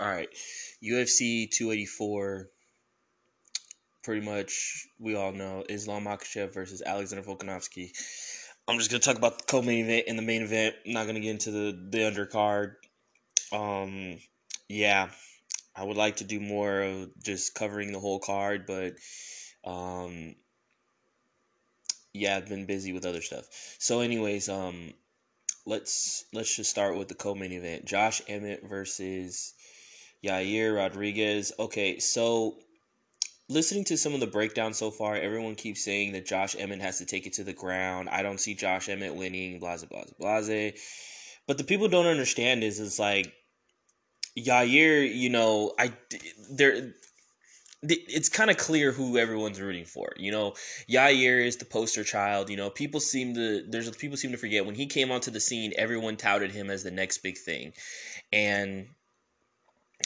All right, UFC 284. Pretty much, we all know Islam Makhachev versus Alexander Volkanovski. I'm just gonna talk about the co-main event and the main event. I'm not gonna get into the the undercard. Um, yeah, I would like to do more of just covering the whole card, but um, yeah, I've been busy with other stuff. So, anyways, um, let's let's just start with the co-main event: Josh Emmett versus Yair Rodriguez. Okay, so listening to some of the breakdown so far, everyone keeps saying that Josh Emmett has to take it to the ground. I don't see Josh Emmett winning. Blase, blase, blase. But the people don't understand is it's like Yair. You know, I there. It's kind of clear who everyone's rooting for. You know, Yair is the poster child. You know, people seem to there's people seem to forget when he came onto the scene, everyone touted him as the next big thing, and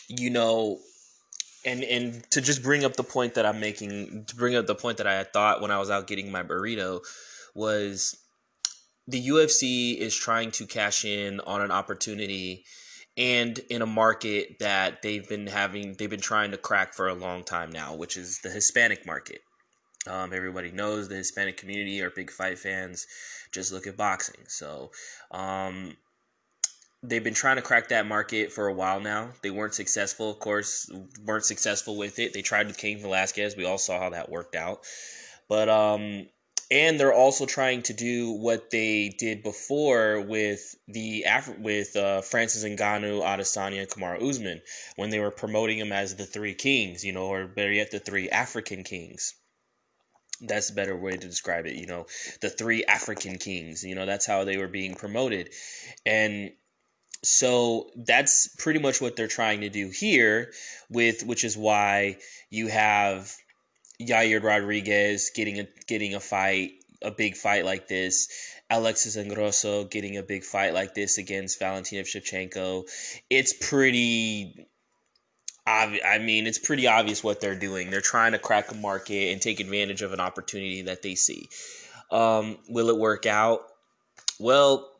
you know, and and to just bring up the point that I'm making, to bring up the point that I had thought when I was out getting my burrito, was the UFC is trying to cash in on an opportunity and in a market that they've been having they've been trying to crack for a long time now, which is the Hispanic market. Um, everybody knows the Hispanic community are big fight fans. Just look at boxing. So um, they've been trying to crack that market for a while now. They weren't successful, of course, weren't successful with it. They tried with Cain Velasquez. We all saw how that worked out. But um and they're also trying to do what they did before with the Af- with uh, Francis Ngannou, Adesanya, and Kamaru Usman when they were promoting him as the three kings, you know, or better yet, the three African kings. That's a better way to describe it, you know, the three African kings. You know, that's how they were being promoted, and so that's pretty much what they're trying to do here with which is why you have Yair Rodriguez getting a getting a fight, a big fight like this. Alexa Grasso getting a big fight like this against Valentina Shevchenko. It's pretty. I mean, it's pretty obvious what they're doing. They're trying to crack a market and take advantage of an opportunity that they see. Um, will it work out? Well,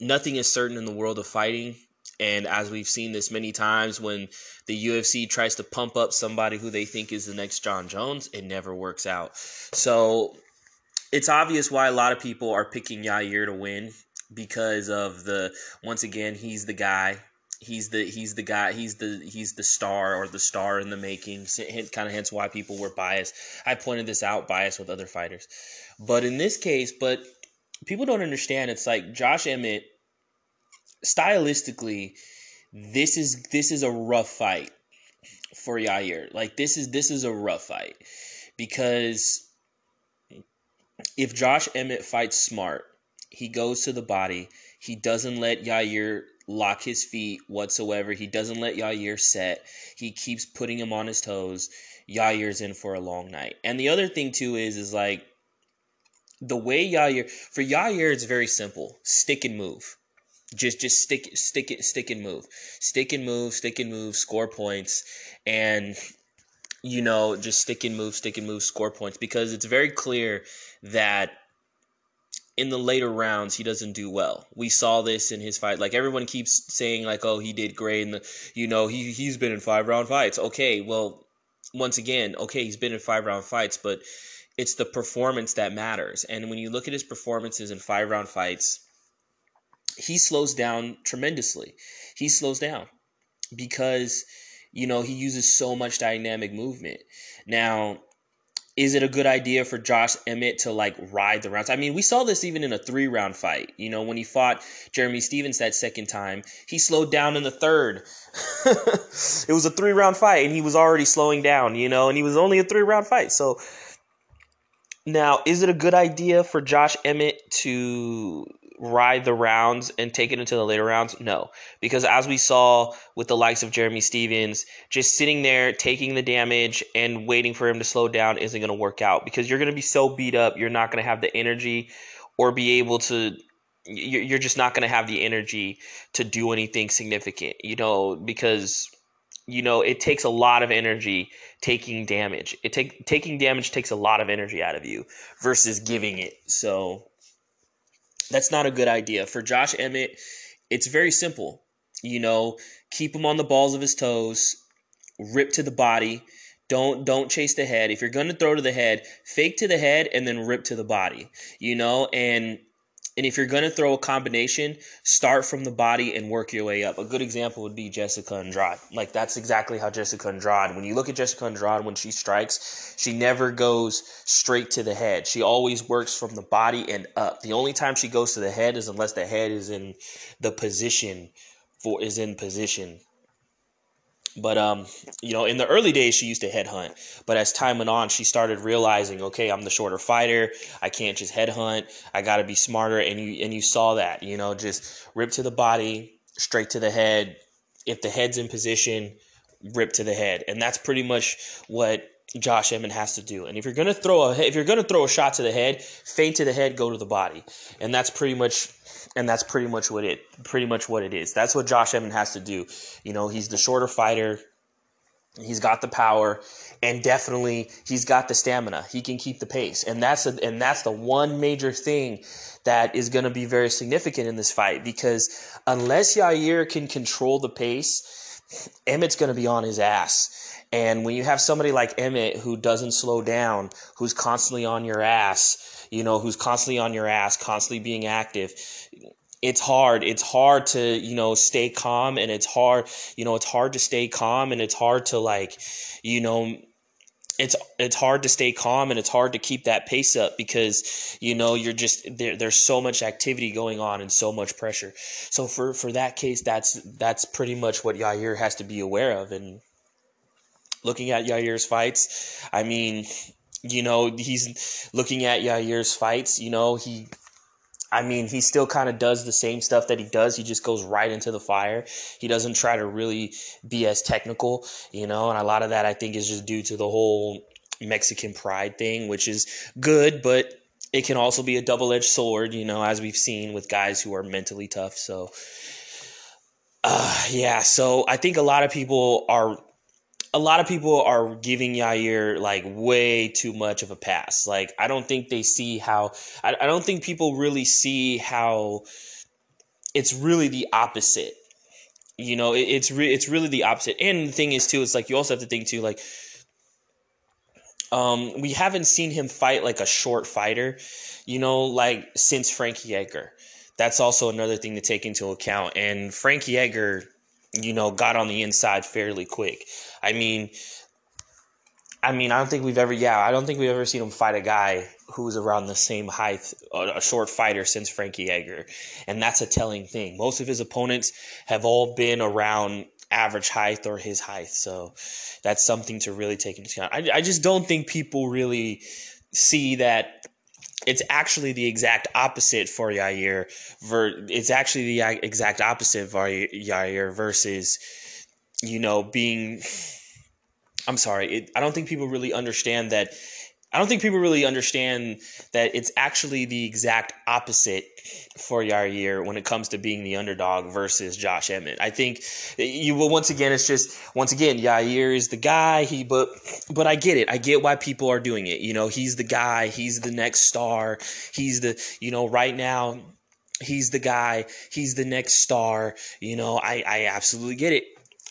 nothing is certain in the world of fighting. And as we've seen this many times, when the UFC tries to pump up somebody who they think is the next Jon Jones, it never works out. So it's obvious why a lot of people are picking Yair to win because of the once again he's the guy he's the he's the guy he's the he's the star or the star in the making kind of hence why people were biased i pointed this out biased with other fighters but in this case but people don't understand it's like josh emmett stylistically, this is this is a rough fight for Yair. Like this is this is a rough fight because if Josh Emmett fights smart, he goes to the body. He doesn't let Yair lock his feet whatsoever. He doesn't let Yair set. He keeps putting him on his toes. Yair's in for a long night. And the other thing too is is like the way Yair for Yair it's very simple. Stick and move. Just just stick stick it stick and move. Stick and move, stick and move, score points and you know, just stick and move, stick and move, score points because it's very clear that in the later rounds he doesn't do well. We saw this in his fight. Like everyone keeps saying like oh he did great and you know he he's been in 5 round fights. Okay, well once again, okay, he's been in 5 round fights, but it's the performance that matters. And when you look at his performances in 5 round fights, he slows down tremendously. He slows down because you know he uses so much dynamic movement. Now, is it a good idea for Josh Emmett to like ride the rounds? I mean, we saw this even in a three round fight. You know, when he fought Jeremy Stephens that second time, he slowed down in the third. it was a three round fight and he was already slowing down, you know, and he was only a three round fight. So now, is it a good idea for Josh Emmett to ride the rounds and take it into the later rounds? No, because as we saw with the likes of Jeremy Stephens, just sitting there taking the damage and waiting for him to slow down isn't going to work out because you're going to be so beat up, you're not going to have the energy or be able to. You're just not going to have the energy to do anything significant, you know, because you know it takes a lot of energy taking damage. It take taking damage takes a lot of energy out of you versus giving it. So that's not a good idea. For Josh Emmett, it's very simple. You know, keep him on the balls of his toes, rip to the body. Don't don't chase the head. If you're gonna throw to the head, fake to the head and then rip to the body. You know, and and if you're going to throw a combination, start from the body and work your way up. A good example would be Jessica Andrade. Like that's exactly how Jessica Andrade. When you look at Jessica Andrade when she strikes, she never goes straight to the head. She always works from the body and up. The only time she goes to the head is unless the head is in the position for is in position but um, you know, in the early days, she used to headhunt. But as time went on, she started realizing, okay, I'm the shorter fighter. I can't just headhunt. I got to be smarter. And you and you saw that, you know, just rip to the body, straight to the head. If the head's in position, rip to the head, and that's pretty much what Josh Emmett has to do. And if you're gonna throw a if you're gonna throw a shot to the head, feint to the head, go to the body, and that's pretty much and that's pretty much what it pretty much what it is. That's what Josh Emmett has to do. You know, he's the shorter fighter. He's got the power, and definitely he's got the stamina. He can keep the pace, and that's a, and that's the one major thing that is going to be very significant in this fight because unless Yair can control the pace, Emmett's going to be on his ass. And when you have somebody like Emmett who doesn't slow down, who's constantly on your ass, you know, who's constantly on your ass, constantly being active, it's hard. It's hard to, you know, stay calm and it's hard, you know, it's hard to stay calm and it's hard to like, you know, it's it's hard to stay calm and it's hard to keep that pace up because you know you're just there there's so much activity going on and so much pressure. So for for that case that's that's pretty much what Yair has to be aware of and looking at Yair's fights, I mean, you know, he's looking at Yair's fights, you know, he I mean, he still kind of does the same stuff that he does. He just goes right into the fire. He doesn't try to really be as technical, you know, and a lot of that I think is just due to the whole Mexican pride thing, which is good, but it can also be a double edged sword, you know, as we've seen with guys who are mentally tough. So, uh, yeah, so I think a lot of people are a lot of people are giving Yair like way too much of a pass. Like I don't think they see how I, I don't think people really see how it's really the opposite. You know, it, it's re- it's really the opposite. And the thing is too, it's like you also have to think too, like um, we haven't seen him fight like a short fighter, you know, like since Frankie Edgar. That's also another thing to take into account. And Frankie Edgar you know, got on the inside fairly quick. I mean, I mean, I don't think we've ever, yeah, I don't think we've ever seen him fight a guy who was around the same height, a short fighter since Frankie Edgar. And that's a telling thing. Most of his opponents have all been around average height or his height. So that's something to really take into account. I, I just don't think people really see that it's actually the exact opposite for Yair. Ver, it's actually the exact opposite for Yair versus, you know, being. I'm sorry. It, I don't think people really understand that I don't think people really understand that it's actually the exact opposite for Yair when it comes to being the underdog versus Josh Emmett. I think you will once again it's just once again Yair is the guy he but but I get it. I get why people are doing it. You know, he's the guy, he's the next star. He's the you know, right now he's the guy, he's the next star. You know, I I absolutely get it.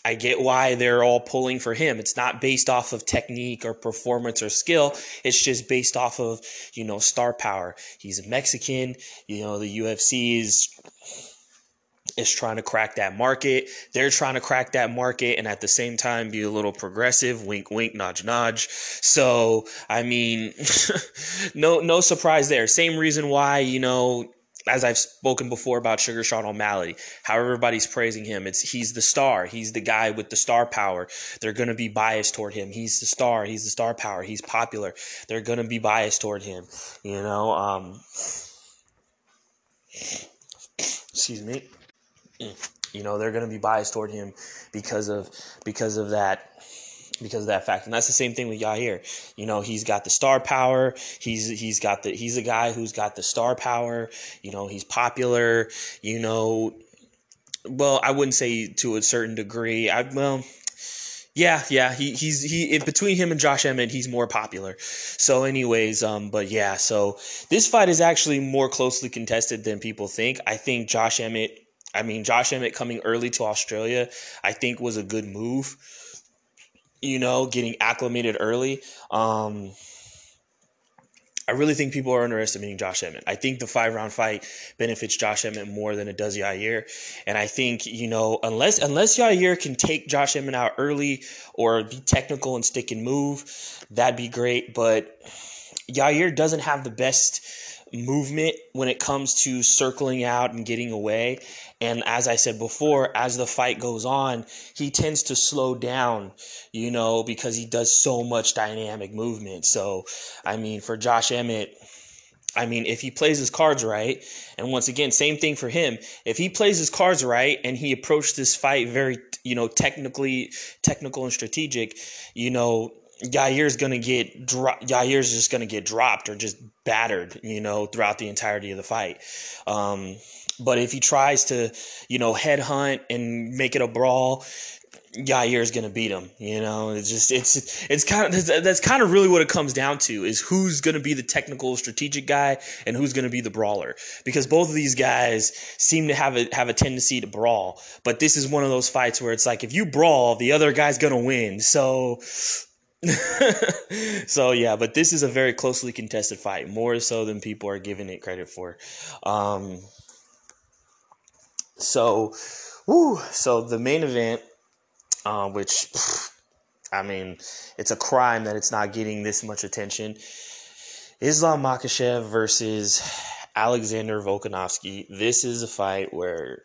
I get why they're all pulling for him. It's not based off of technique or performance or skill. It's just based off of, you know, star power. He's a Mexican. You know, the UFC is is trying to crack that market. They're trying to crack that market and at the same time be a little progressive, wink wink, nudge nudge. So, I mean, no no surprise there. Same reason why, you know, as I've spoken before about Sugar Sean O'Malley, how everybody's praising him. It's he's the star. He's the guy with the star power. They're gonna be biased toward him. He's the star. He's the star power. He's popular. They're gonna be biased toward him. You know. Um, excuse me. You know they're gonna be biased toward him because of because of that because of that fact. And that's the same thing with Yair. You know, he's got the star power. He's he's got the he's a guy who's got the star power. You know, he's popular. You know, well, I wouldn't say to a certain degree. I well. Yeah, yeah, he he's he in between him and Josh Emmett, he's more popular. So, anyways, um, but yeah, so this fight is actually more closely contested than people think. I think Josh Emmett I mean, Josh Emmett coming early to Australia, I think was a good move. You know, getting acclimated early. Um, I really think people are underestimating Josh Emmett. I think the five round fight benefits Josh Emmett more than it does Yair. And I think, you know, unless unless Yair can take Josh Emmett out early or be technical and stick and move, that'd be great. But Yair doesn't have the best movement when it comes to circling out and getting away. And as I said before, as the fight goes on, he tends to slow down, you know, because he does so much dynamic movement. So, I mean, for Josh Emmett, I mean, if he plays his cards right, and once again, same thing for him. If he plays his cards right and he approached this fight very, you know, technically, technical and strategic, you know, Yair's gonna get dro- Yair's just gonna get dropped or just battered, you know, throughout the entirety of the fight. Um, but if he tries to, you know, headhunt and make it a brawl, Yair's gonna beat him. You know, it's just it's it's kind of that's, kind of really what it comes down to is who's gonna be the technical strategic guy and who's gonna be the brawler because both of these guys seem to have a have a tendency to brawl. But this is one of those fights where it's like if you brawl, the other guy's gonna win. So so yeah, but this is a very closely contested fight, more so than people are giving it credit for. Um, so, woo, so the main event, uh, which I mean, it's a crime that it's not getting this much attention. Islam Makhachev versus Alexander Volkanovski. This is a fight where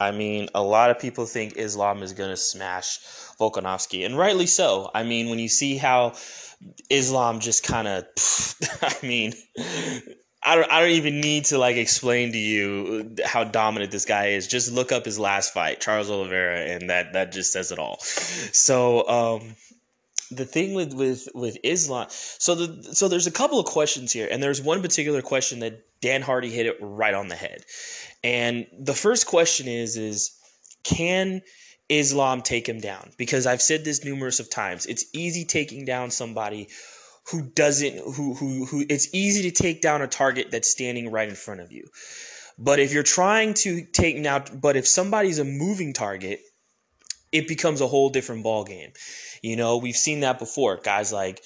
I mean, a lot of people think Islam is going to smash Volkanovski, and rightly so. I mean, when you see how Islam just kind of, I mean, I don't, I don't even need to like explain to you how dominant this guy is. Just look up his last fight, Charles Oliveira, and that that just says it all. So, um, the thing with with with Islam, so the so there's a couple of questions here, and there's one particular question that Dan Hardy hit it right on the head, and the first question is is can Islam take him down? Because I've said this numerous of times. It's easy taking down somebody who doesn't who who who it's easy to take down a target that's standing right in front of you. But if you're trying to take now but if somebody's a moving target, it becomes a whole different ball game. You know, we've seen that before. Guys like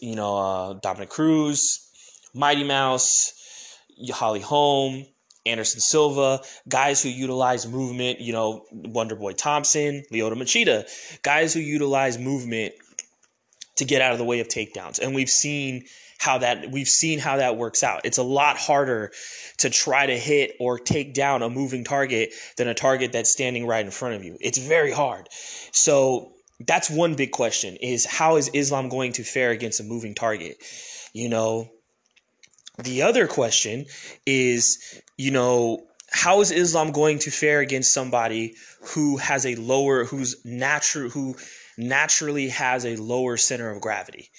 you know, uh, Dominick Cruz, Mighty Mouse, Holly Holm, Anderson Silva, guys who utilize movement, you know, Wonderboy Thompson, Lyoto Machida, guys who utilize movement to get out of the way of takedowns. And we've seen how that we've seen how that works out. It's a lot harder to try to hit or take down a moving target than a target that's standing right in front of you. It's very hard. So that's one big question is how is Islam going to fare against a moving target? You know, the other question is, you know, how is Islam going to fare against somebody who has a lower, who's natural, who naturally has a lower center of gravity?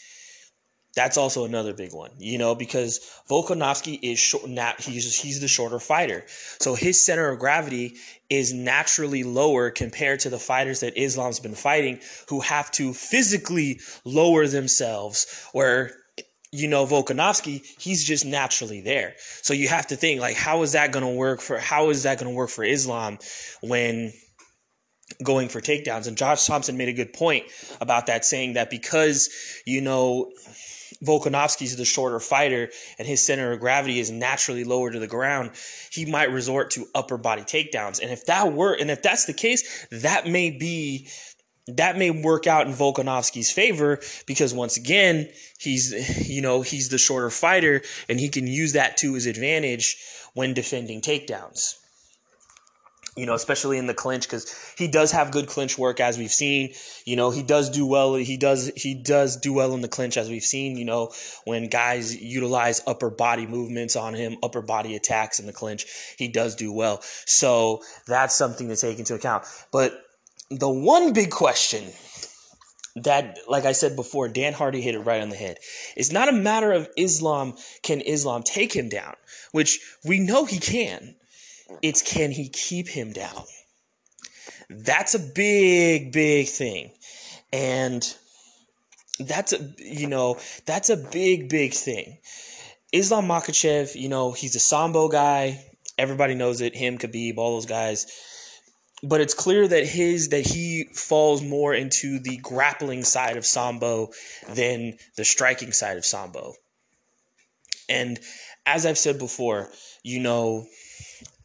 That's also another big one, you know, because Volkanovski is short. Nat, he's he's the shorter fighter, so his center of gravity is naturally lower compared to the fighters that Islam's been fighting, who have to physically lower themselves. Where you know Volkanovski, he's just naturally there. So you have to think like, how is that going to work for? How is that going to work for Islam when going for takedowns? And Josh Thomson made a good point about that, saying that because you know Volkanovski's the shorter fighter and his center of gravity is naturally lower to the ground, he might resort to upper body takedowns. And if that were, and if that's the case, that may be that may work out in Volkanovski's favor because once again, he's you know, he's the shorter fighter and he can use that to his advantage when defending takedowns. You know, especially in the clinch because he does have good clinch work as we've seen. You know, he does do well. He does he does do well in the clinch as we've seen. You know, when guys utilize upper body movements on him, upper body attacks in the clinch, he does do well. So that's something to take into account. But the one big question that, like I said before, Dan Hardy hit it right on the head. It's not a matter of Islam, can Islam take him down, which we know he can. It's can he keep him down? That's a big, big thing. And that's a, you know, that's a big, big thing. Islam Makhachev, you know, he's a Sambo guy Everybody knows it. Him, Khabib, all those guys. But it's clear that his that he falls more into the grappling side of sambo than the striking side of sambo. And as I've said before, you know,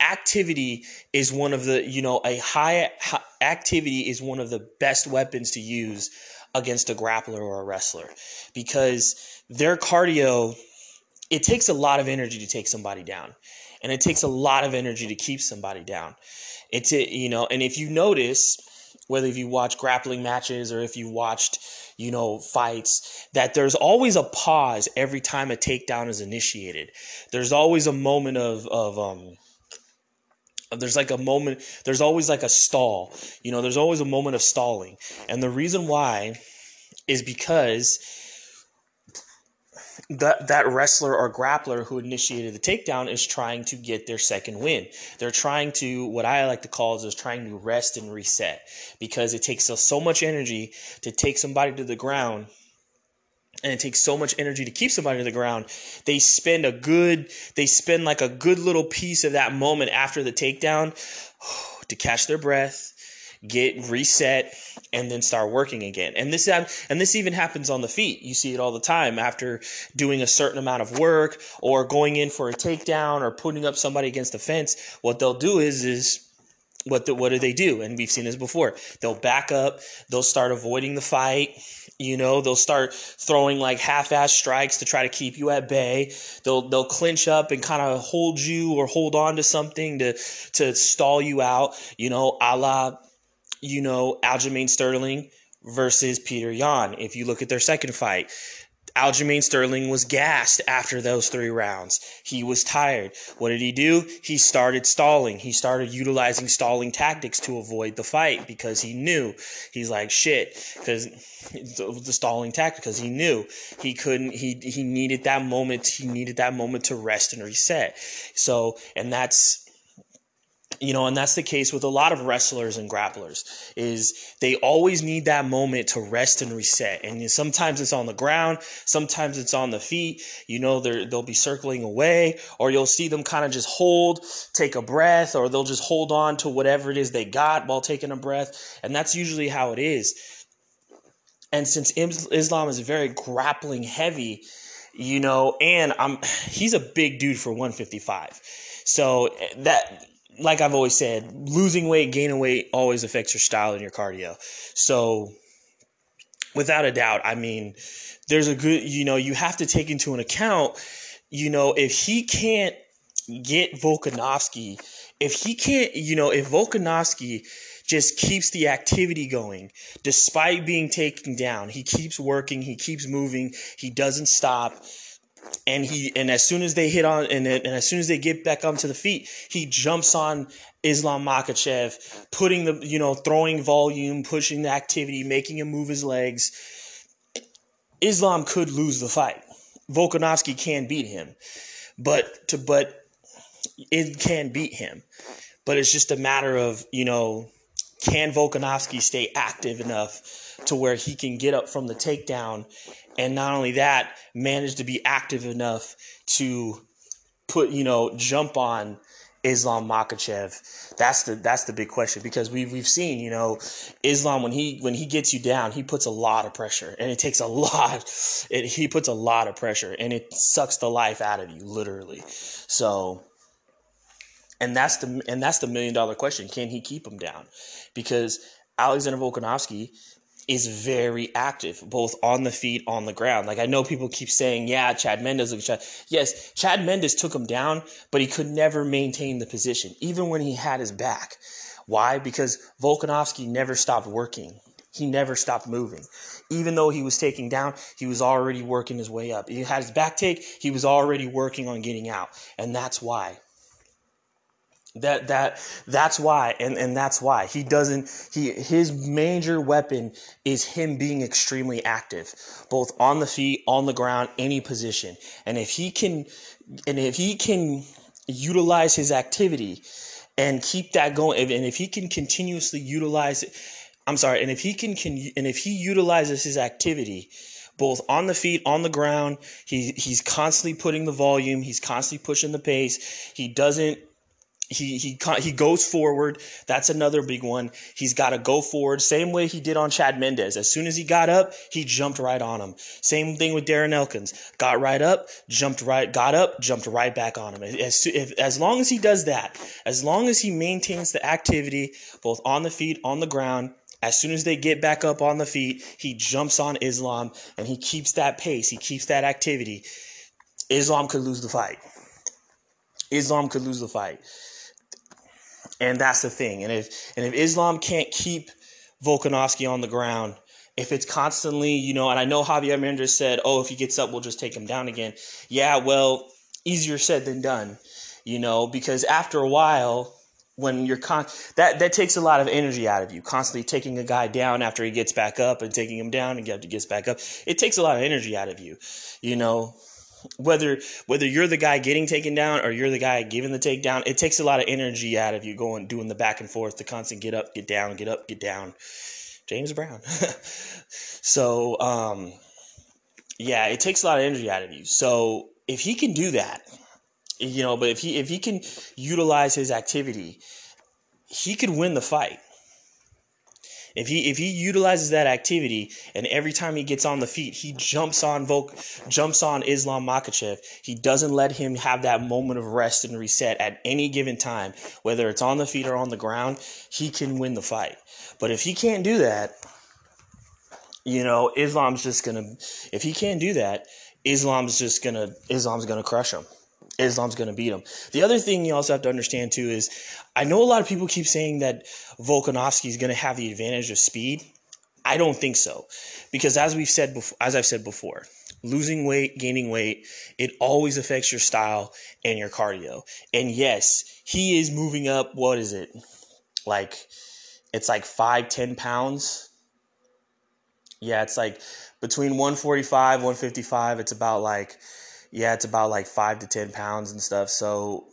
activity is one of the you know a high, high, activity is one of the best weapons to use against a grappler or a wrestler because their cardio it takes a lot of energy to take somebody down and it takes a lot of energy to keep somebody down. It's a, you know and if you notice whether if you watch grappling matches or if you watched you know fights that there's always a pause every time a takedown is initiated. There's always a moment of of um there's like a moment there's always like a stall you know there's always a moment of stalling and the reason why is because that that wrestler or grappler who initiated the takedown is trying to get their second win. They're trying to what I like to call is trying to rest and reset because it takes us so much energy to take somebody to the ground and it takes so much energy to keep somebody to the ground they spend a good they spend like a good little piece of that moment after the takedown to catch their breath get reset and then start working again. And this and this even happens on the feet. You see it all the time after doing a certain amount of work or going in for a takedown or putting up somebody against the fence. What they'll do is is what the, what do they do? And we've seen this before. They'll back up. They'll start avoiding the fight you know, they'll start throwing like half-ass strikes to try to keep you at bay. They'll they'll clinch up and kind of hold you or hold on to something to to stall you out. You know, a la, you know, Aljamain Sterling versus Petr Yan. If you look at their second fight, Aljamain Sterling was gassed after those three rounds. He was tired. What did he do? He started stalling. He started utilizing stalling tactics to avoid the fight because he knew he's like shit because the stalling tactic because he knew he couldn't he he needed that moment he needed that moment to rest and reset. So and that's you know and that's the case with a lot of wrestlers and grapplers is they always need that moment to rest and reset. And sometimes it's on the ground sometimes it's on the feet you know they'll be circling away or you'll see them kind of just hold take a breath or they'll just hold on to whatever it is they got while taking a breath and that's usually how it is. And since islam is very grappling heavy you know and i'm he's a big dude for 155 so eh, that like I've always said, losing weight, gaining weight always affects your style and your cardio. So, without a doubt, I mean, there's a good, you know, you have to take into an account, you know, if he can't get Volkanovski, if he can't, you know, if Volkanovski just keeps the activity going despite being taken down, he keeps working, he keeps moving, he doesn't stop and he and as soon as they hit on and, and as soon as they get back onto the feet, he jumps on Islam Makhachev, putting the you know throwing volume, pushing the activity, making him move his legs. Islam could lose the fight. Volkanovski can beat him, but to but it can beat him. But it's just a matter of you know can Volkanovski stay active enough to where he can get up from the takedown and not only that, manage to be active enough to put, you know, jump on Islam Makhachev? That's the that's the big question because we've we've seen you know Islam when he when he gets you down he puts a lot of pressure and it takes a lot it, he puts a lot of pressure and it sucks the life out of you literally so and that's the and that's the million dollar question can he keep him down because Alexander Volkanovski is very active, both on the feet, on the ground. Like I know people keep saying, yeah, Chad Mendes. Chad. Yes, Chad Mendes took him down, but he could never maintain the position, even when he had his back. Why? Because Volkanovski never stopped working. He never stopped moving. Even though he was taking down, he was already working his way up. He had his back take, he was already working on getting out. And that's why that that that's why and and that's why he doesn't he his major weapon is him being extremely active both on the feet on the ground any position and if he can and if he can utilize his activity and keep that going and if he can continuously utilize it I'm sorry and if he can, can and if he utilizes his activity both on the feet, on the ground. He he's constantly putting the volume. He's constantly pushing the pace. He doesn't he he he goes forward. That's another big one. He's got to go forward, same way he did on Chad Mendes. As soon as he got up, he jumped right on him. Same thing with Darren Elkins. Got right up, jumped right, got up, jumped right back on him. As if, as long as he does that, as long as he maintains the activity both on the feet, on the ground. As soon as they get back up on the feet, he jumps on Islam and he keeps that pace. He keeps that activity. Islam could lose the fight. Islam could lose the fight. And that's the thing. And if and if Islam can't keep Volkanovski on the ground, if it's constantly, you know, and I know Javier Mendez said, "Oh, if he gets up, we'll just take him down again." Yeah, well, easier said than done, you know, because after a while, when you're con that that takes a lot of energy out of you. Constantly taking a guy down after he gets back up and taking him down and he gets back up, it takes a lot of energy out of you, you know whether whether you're the guy getting taken down or you're the guy giving the takedown, it takes a lot of energy out of you going doing the back and forth, the constant get up, get down, get up, get down. James Brown. so um, yeah, it takes a lot of energy out of you. So if he can do that, you know, but if he if he can utilize his activity, he could win the fight. If he if he utilizes that activity and every time he gets on the feet, he jumps on Volk, jumps on Islam Makhachev. He doesn't let him have that moment of rest and reset at any given time, whether it's on the feet or on the ground. He can win the fight. But if he can't do that, you know, Islam's just gonna. If he can't do that, Islam's just gonna. Islam's gonna crush him. Islam's going to beat him. The other thing you also have to understand too is I know a lot of people keep saying that Volkanovski is going to have the advantage of speed. I don't think so. Because as we've said before, as I've said before, losing weight, gaining weight, it always affects your style and your cardio. And yes, he is moving up, what is it? Like it's like 5 10 pounds. Yeah, it's like between 145, 155, it's about like yeah, it's about like five to 10 pounds and stuff. So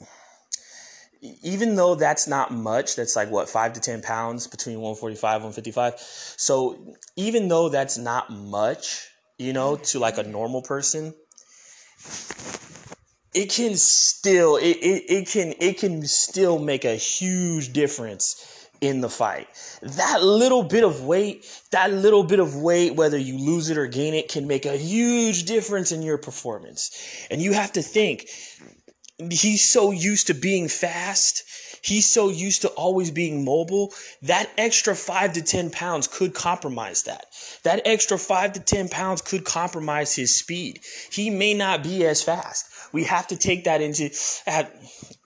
even though that's not much, that's like what, five to 10 pounds between 145, 155. So even though that's not much, you know, to like a normal person, it can still it, it, it can it can still make a huge difference in the fight. That little bit of weight, that little bit of weight, whether you lose it or gain it, can make a huge difference in your performance. And you have to think, he's so used to being fast. He's so used to always being mobile. That extra five to 10 pounds could compromise that. That extra five to 10 pounds could compromise his speed. He may not be as fast. We have to take that into, at,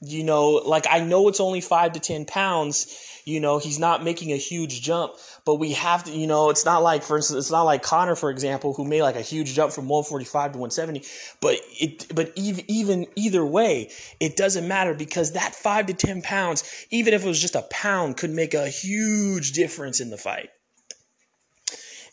you know, like I know it's only five to 10 pounds you know, he's not making a huge jump, but we have to, you know, it's not like, for instance, it's not like Conor, for example, who made like a huge jump from 145 to 170. But it, but even either way, it doesn't matter because that five to 10 pounds, even if it was just a pound, could make a huge difference in the fight.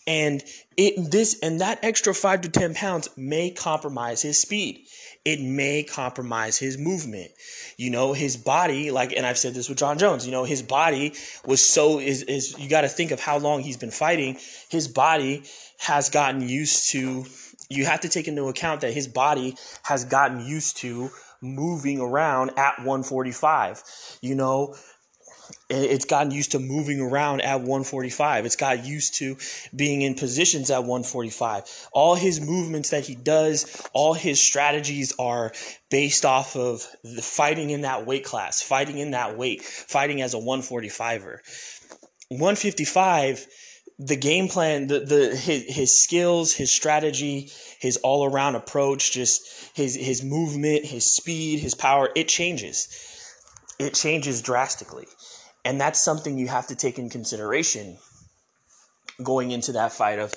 And it this and that extra five to ten pounds may compromise his speed it may compromise his movement. You know, his body, like, and I've said this with Jon Jones, you know, his body was so, is, is you got to think of how long he's been fighting. His body has gotten used to, you have to take into account that his body has gotten used to moving around at 145. You know, it's gotten used to moving around at 145. It's got used to being in positions at 145. All his movements that he does, all his strategies are based off of the fighting in that weight class, fighting in that weight, fighting as a 145er. 155 the game plan, the the his, his skills, his strategy, his all around approach, just his his movement, his speed, his power, it changes. It changes drastically. And that's something you have to take in consideration going into that fight of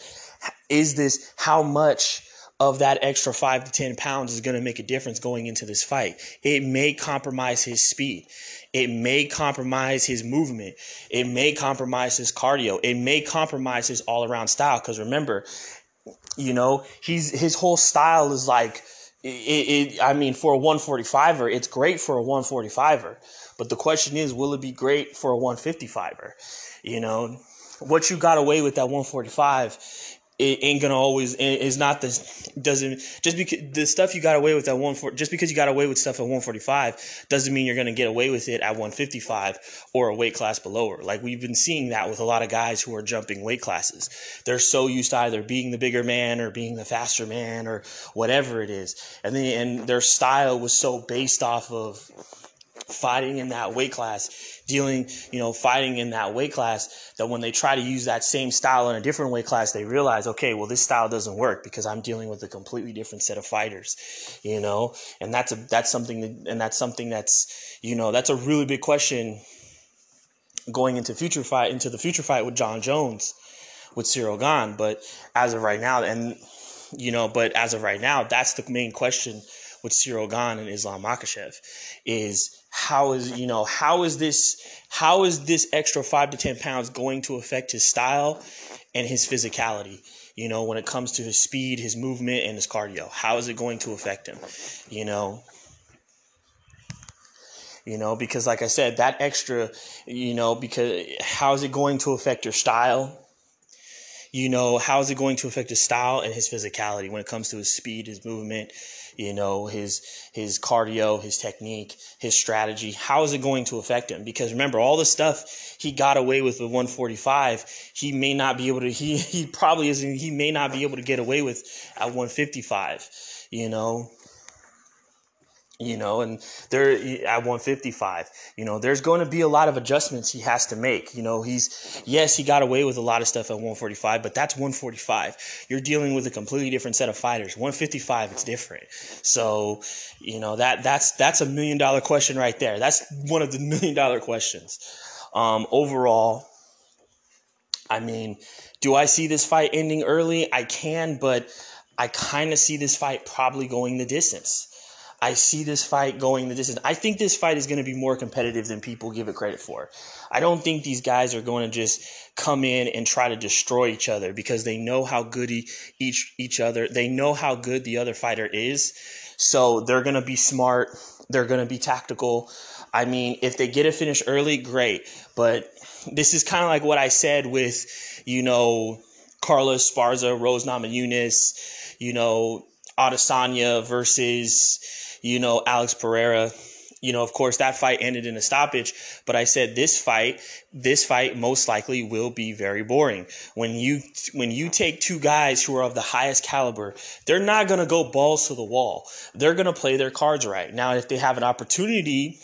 is this how much of that extra five to 10 pounds is going to make a difference going into this fight. It may compromise his speed. It may compromise his movement. It may compromise his cardio. It may compromise his all around style. Cause remember, you know, he's, his whole style is like, it, it, I mean, for a 145er, it's great for a 145er. But the question is, will it be great for a 155er? You know, what you got away with that 145 it ain't gonna always is not the doesn't just because the stuff you got away with at one just because you got away with stuff at 145 doesn't mean you're gonna get away with it at 155 or a weight class below her. Like we've been seeing that with a lot of guys who are jumping weight classes. They're so used to either being the bigger man or being the faster man or whatever it is, and then and their style was so based off of fighting in that weight class, dealing, you know, fighting in that weight class, that when they try to use that same style in a different weight class, they realize, okay, well, this style doesn't work because I'm dealing with a completely different set of fighters, you know, and that's a, that's something that, and that's something that's, you know, that's a really big question going into future fight, into the future fight with Jon Jones, with Ciryl Gane. But as of right now, and, you know, but as of right now, that's the main question with Ciryl Gane and Islam Makhachev is how is you know how is this how is this extra five to ten pounds going to affect his style and his physicality you know when it comes to his speed his movement and his cardio? How is it going to affect him you know? You know because like i said that extra you know because how is it going to affect your style? You know how is it going to affect his style and his physicality when it comes to his speed his movement you know his his cardio his technique his strategy how is it going to affect him? Because remember all the stuff he got away with with 145 he may not be able to he he probably isn't he may not be able to get away with at 155 you know you know, and there at 155, you know, there's going to be a lot of adjustments he has to make. You know, he's yes, he got away with a lot of stuff at 145, but that's 145. You're dealing with a completely different set of fighters. 155, it's different. So, you know, that that's that's a million dollar question right there. That's one of the million dollar questions. Um, overall, I mean, do I see this fight ending early? I can, but I kind of see this fight probably going the distance. I see this fight going the distance. I think this fight is going to be more competitive than people give it credit for. I don't think these guys are going to just come in and try to destroy each other because they know how good each each other. They know how good the other fighter is. So they're going to be smart. They're going to be tactical. I mean, if they get a finish early, great. But this is kind of like what I said with, you know, Carlos Esparza, Rose Namajunas, you know, Adesanya versus you know, Alex Pereira. You know, of course, that fight ended in a stoppage, but I said this fight, this fight most likely will be very boring. When you when you take two guys who are of the highest caliber, they're not gonna go balls to the wall. They're gonna play their cards right. Now, if they have an opportunity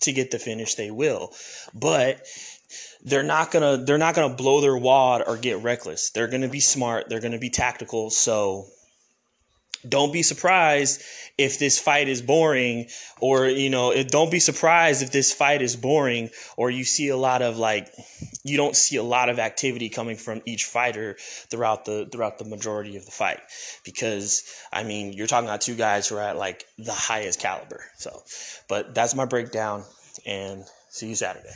to get the finish, they will. But they're not gonna they're not gonna blow their wad or get reckless. They're gonna be smart. They're gonna be tactical. So don't be surprised if this fight is boring or you know don't be surprised if this fight is boring or you see a lot of like you don't see a lot of activity coming from each fighter throughout the throughout the majority of the fight. Because i mean you're talking about two guys who are at like the highest caliber. So but that's my breakdown and see you saturday